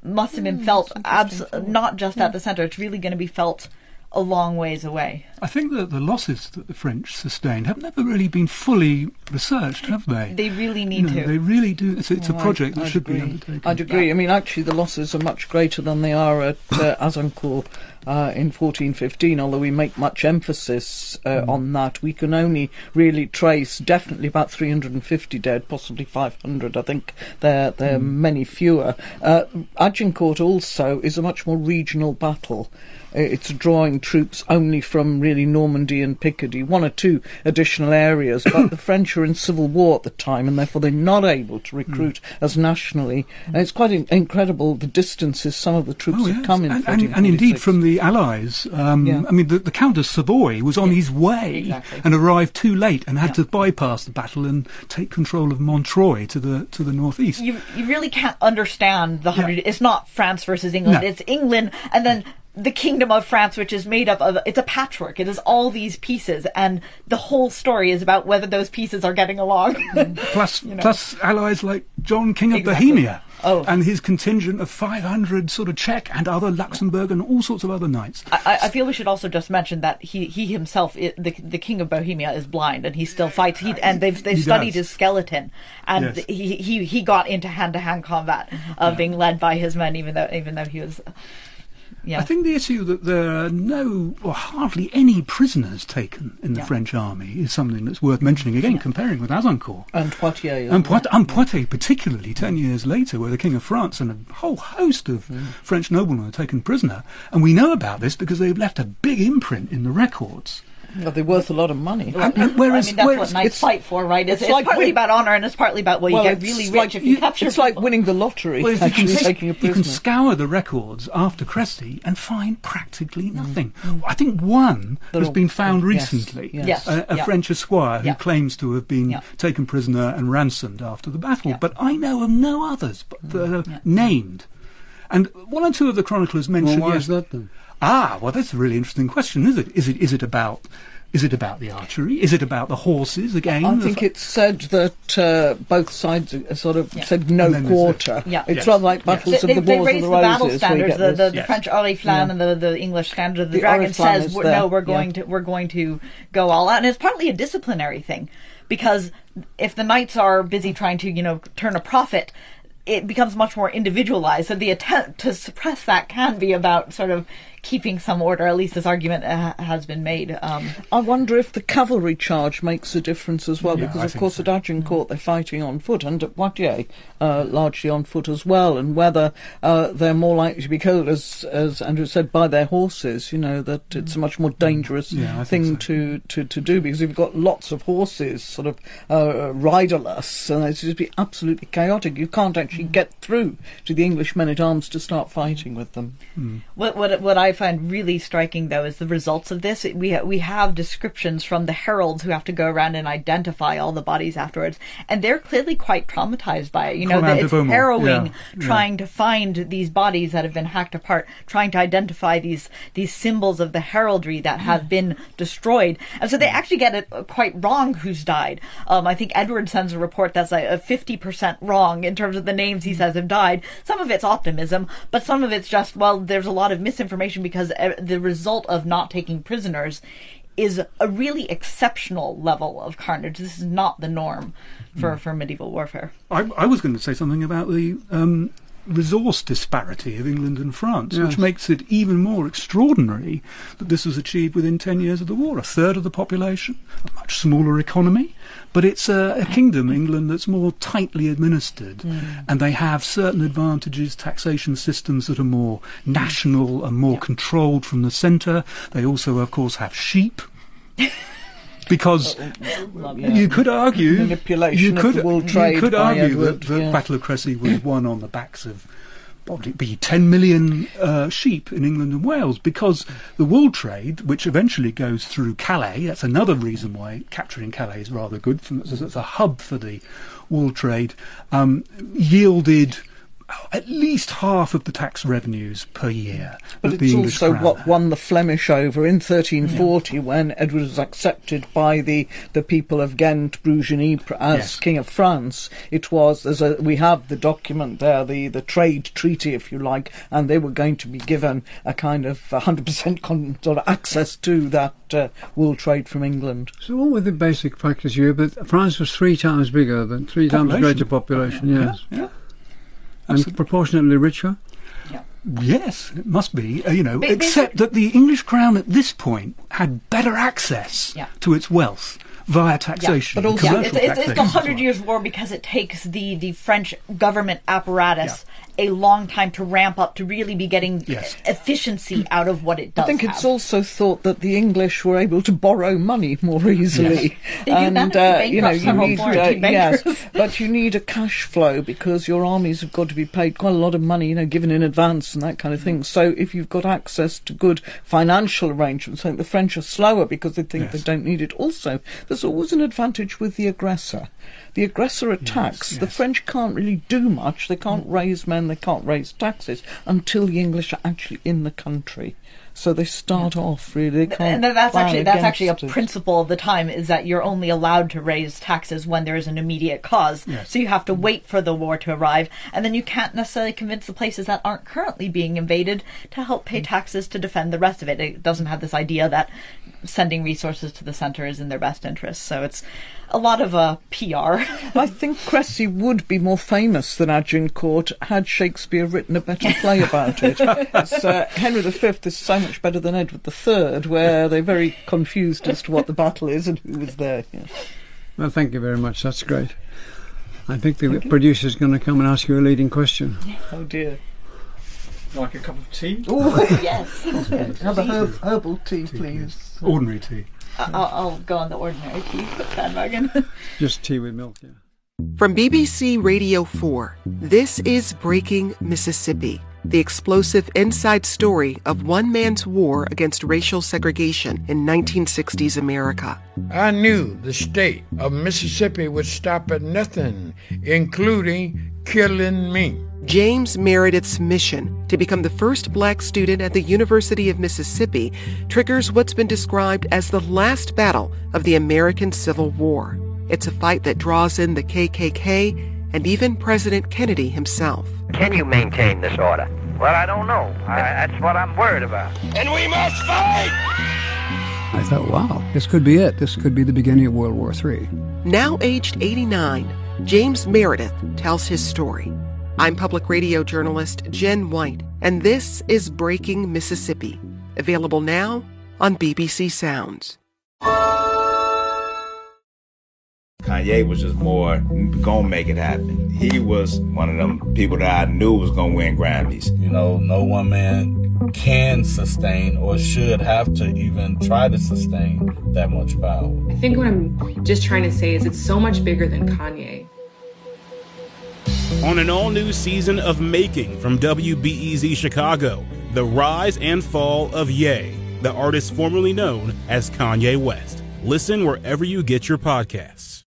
must have been felt abs- not just at the center. It's really going to be felt a long ways away. I think that the losses that the French sustained have never really been fully researched, have they? They really You need know, to. They really do. It's, it's a project I- that I'd should be undertaken. I'd agree. I mean, actually, the losses are much greater than they are at uh, Azincourt uh, in 1415, although we make much emphasis uh, on that. We can only really trace definitely about 350 dead, possibly 500. I think there, there are many fewer. Uh, Agincourt also is a much more regional battle. It's drawing troops only from really Normandy and Picardy, one or two additional areas, but the French are in civil war at the time, and therefore they're not able to recruit as nationally. And it's quite in- incredible the distances some of the troops Oh, have yes. come in. and, and, and indeed from the Allies. Um, Yeah. I mean, the, the Count of Savoy was on his way Exactly. and arrived too late and had to bypass the battle and take control of Montreuil to the to the northeast. you you really can't understand the hundred. It's not France versus England. No. It's England and then the kingdom of France, which is made up of it's a patchwork. It is all these pieces, and the whole story is about whether those pieces are getting along. plus, you know. plus allies like John King of Exactly. Bohemia. Oh. And his contingent of 500 sort of Czech and other Luxembourg and all sorts of other knights. I, I- feel we should also just mention that he, he himself, the the king of Bohemia, is blind and he still fights. He, and they've they've He studied does. his skeleton, and Yes. he, he he got into hand to hand combat, uh, being led by his men, even though even though he was. Yeah. I think the issue that there are no or hardly any prisoners taken in the Yeah. French army is something that's worth mentioning again, comparing with Azincourt. and Poitiers. And, Poit- and Poitiers, particularly ten years later, where the King of France and a whole host of Mm. French noblemen are taken prisoner. And we know about this because they've left a big imprint in the records. Well, they're worth a lot of money. And- and whereas, I mean, that's whereas what knights it's- fight for, right? It's, it's it's like partly win- about honor, and it's partly about well, Well, you get really rich like if you you- capture. It's like winning the lottery. Well, if you can, taking a you can scour the records after Crécy and find practically mm. nothing. Mm. I think one They're has all- been found yes, recently. yes. Yes. A, a Yeah. French esquire who Yeah. claims to have been Yeah. taken prisoner and ransomed after the battle. Yeah. But I know of no others but mm. that are named. And one or two of the chroniclers Well, mentioned. why yes, is that then? Ah, well, that's a really interesting question, is it? Is it is it about is it about the archery? Is it about the horses again? I think fu- it's said that uh, both sides sort of Yeah. said no And then there's quarter. Yeah. It's Yes. rather like Yes. battles they, of the they Wars raised of the the battle Roses. where standards, the, the, the Yes. French Oriflamme Yeah. and the, the English standard. The, The dragon Oriflamme says, is we're, there, "No, we're yeah. going to we're going to go all out," and it's partly a disciplinary thing because if the knights are busy trying to you know turn a profit. It becomes much more individualized, so the attempt to suppress that can be about sort of keeping some order. At least this argument uh, has been made. Um, I wonder if the cavalry charge makes a difference as well, Yeah, because I of course so. at Agincourt they're fighting on foot, and at Poitiers uh, largely on foot as well, and whether uh, they're more likely to be killed, as as Andrew said, by their horses. You know that it's a much more dangerous Yeah, thing so. to, to, to do because you've got lots of horses, sort of uh, riderless, and it's just be absolutely chaotic. You can't actually get through to the English men at arms to start fighting with them. What what what I find really striking though is the results of this. We ha- we have descriptions from the heralds who have to go around and identify all the bodies afterwards, and they're clearly quite traumatized by it. You know, Conan that de it's harrowing yeah, yeah. trying to find these bodies that have been hacked apart, trying to identify these these symbols of the heraldry that have been destroyed, and so they actually get it uh, quite wrong who's died. Um, I think Edward sends a report that's like a fifty percent wrong in terms of the names he says have died. Some of it's optimism, but some of it's just well, there's a lot of misinformation because uh, the result of not taking prisoners is a really exceptional level of carnage. This is not the norm for, for medieval warfare. I, I was going to say something about the um, resource disparity of England and France, Yes. which makes it even more extraordinary that this was achieved within 10 years of the war. A third of the population, a much smaller economy, but it's a, a kingdom, England, that's more tightly administered, and they have certain advantages, taxation systems that are more national and more controlled from the centre. They also, of course, have sheep. Because you could argue Manipulation you of could, the wool you could by argue Edward, that the yeah. Battle of Crécy was won on the backs of probably be 10 million uh, sheep in England and Wales because the wool trade, which eventually goes through Calais, that's another reason why capturing Calais is rather good. From, it's, it's a hub for the wool trade, um, yielded at least half of the tax revenues per year. But it's English also crown what won the Flemish over in 1340 when Edward was accepted by the, the people of Ghent, Bruges, and Ypres as Yes. King of France. It was, as a, we have the document there, the, the trade treaty, if you like, and they were going to be given a kind of 100% con- sort of access to that uh, wool trade from England. So what were the basic factors here? But France was three times bigger than three times greater population. Yes, Yeah, and proportionately richer. Yes, it must be. Uh, you know, Ba- except that the English crown at this point had better access Yeah. to its wealth via taxation, but also- Yeah, it's, it's, it's the. Hundred Years' War because it takes the, the French government apparatus a long time to ramp up to really be getting Yes. efficiency out of what it does. I think it's have. also thought that the English were able to borrow money more easily, They do and that. uh, They you know you need uh, yes, but you need a cash flow because your armies have got to be paid quite a lot of money, you know, given in advance and that kind of thing. So if you've got access to good financial arrangements, I think the French are slower because they think Yes. they don't need it. Also, there's always an advantage with the aggressor. The aggressor attacks. The yes. French can't really do much. They can't mm. raise men. They can't raise taxes until the English are actually in the country. So they start off really. They can't. and that's actually that's actually a it. principle of the time is that you're only allowed to raise taxes when there is an immediate cause. Yes. So you have to mm. wait for the war to arrive, and then you can't necessarily convince the places that aren't currently being invaded to help pay mm. taxes to defend the rest of it. It doesn't have this idea that sending resources to the center is in their best interest. So it's a lot of uh, PR. I think Crécy would be more famous than Agincourt had Shakespeare written a better play about it. Uh, Henry V is so much better than Edward III, where they're very confused as to what the battle is and who was there. Yeah. Well, thank you very much. That's great. I think the producer's going to come and ask you a leading question. Oh dear. Like a cup of tea? Oh, yes. have a herb, herbal tea, please. Ordinary tea. Uh, I'll, I'll go on the ordinary tea bandwagon. Just tea with milk, yeah. From BBC Radio 4, this is Breaking Mississippi, the explosive inside story of one man's war against racial segregation in 1960s America. I knew the state of Mississippi would stop at nothing, including killing me. James Meredith's mission to become the first black student at the University of Mississippi triggers what's been described as the last battle of the American Civil War. It's a fight that draws in the KKK and even President Kennedy himself. Can you maintain this order? Well, I don't know. I, that's what I'm worried about. And we must fight! I thought, wow, this could be it. This could be the beginning of World War III. Now aged 89, James Meredith tells his story. I'm public radio journalist Jen White, and this is Breaking Mississippi, available now on BBC Sounds. Kanye was just more gonna make it happen. He was one of them people that I knew was gonna win Grammys. You know, no one man can sustain or should have to even try to sustain that much power. I think what I'm just trying to say is it's so much bigger than Kanye. On an all new season of Making from WBEZ Chicago, the rise and fall of Ye, the artist formerly known as Kanye West. Listen wherever you get your podcasts.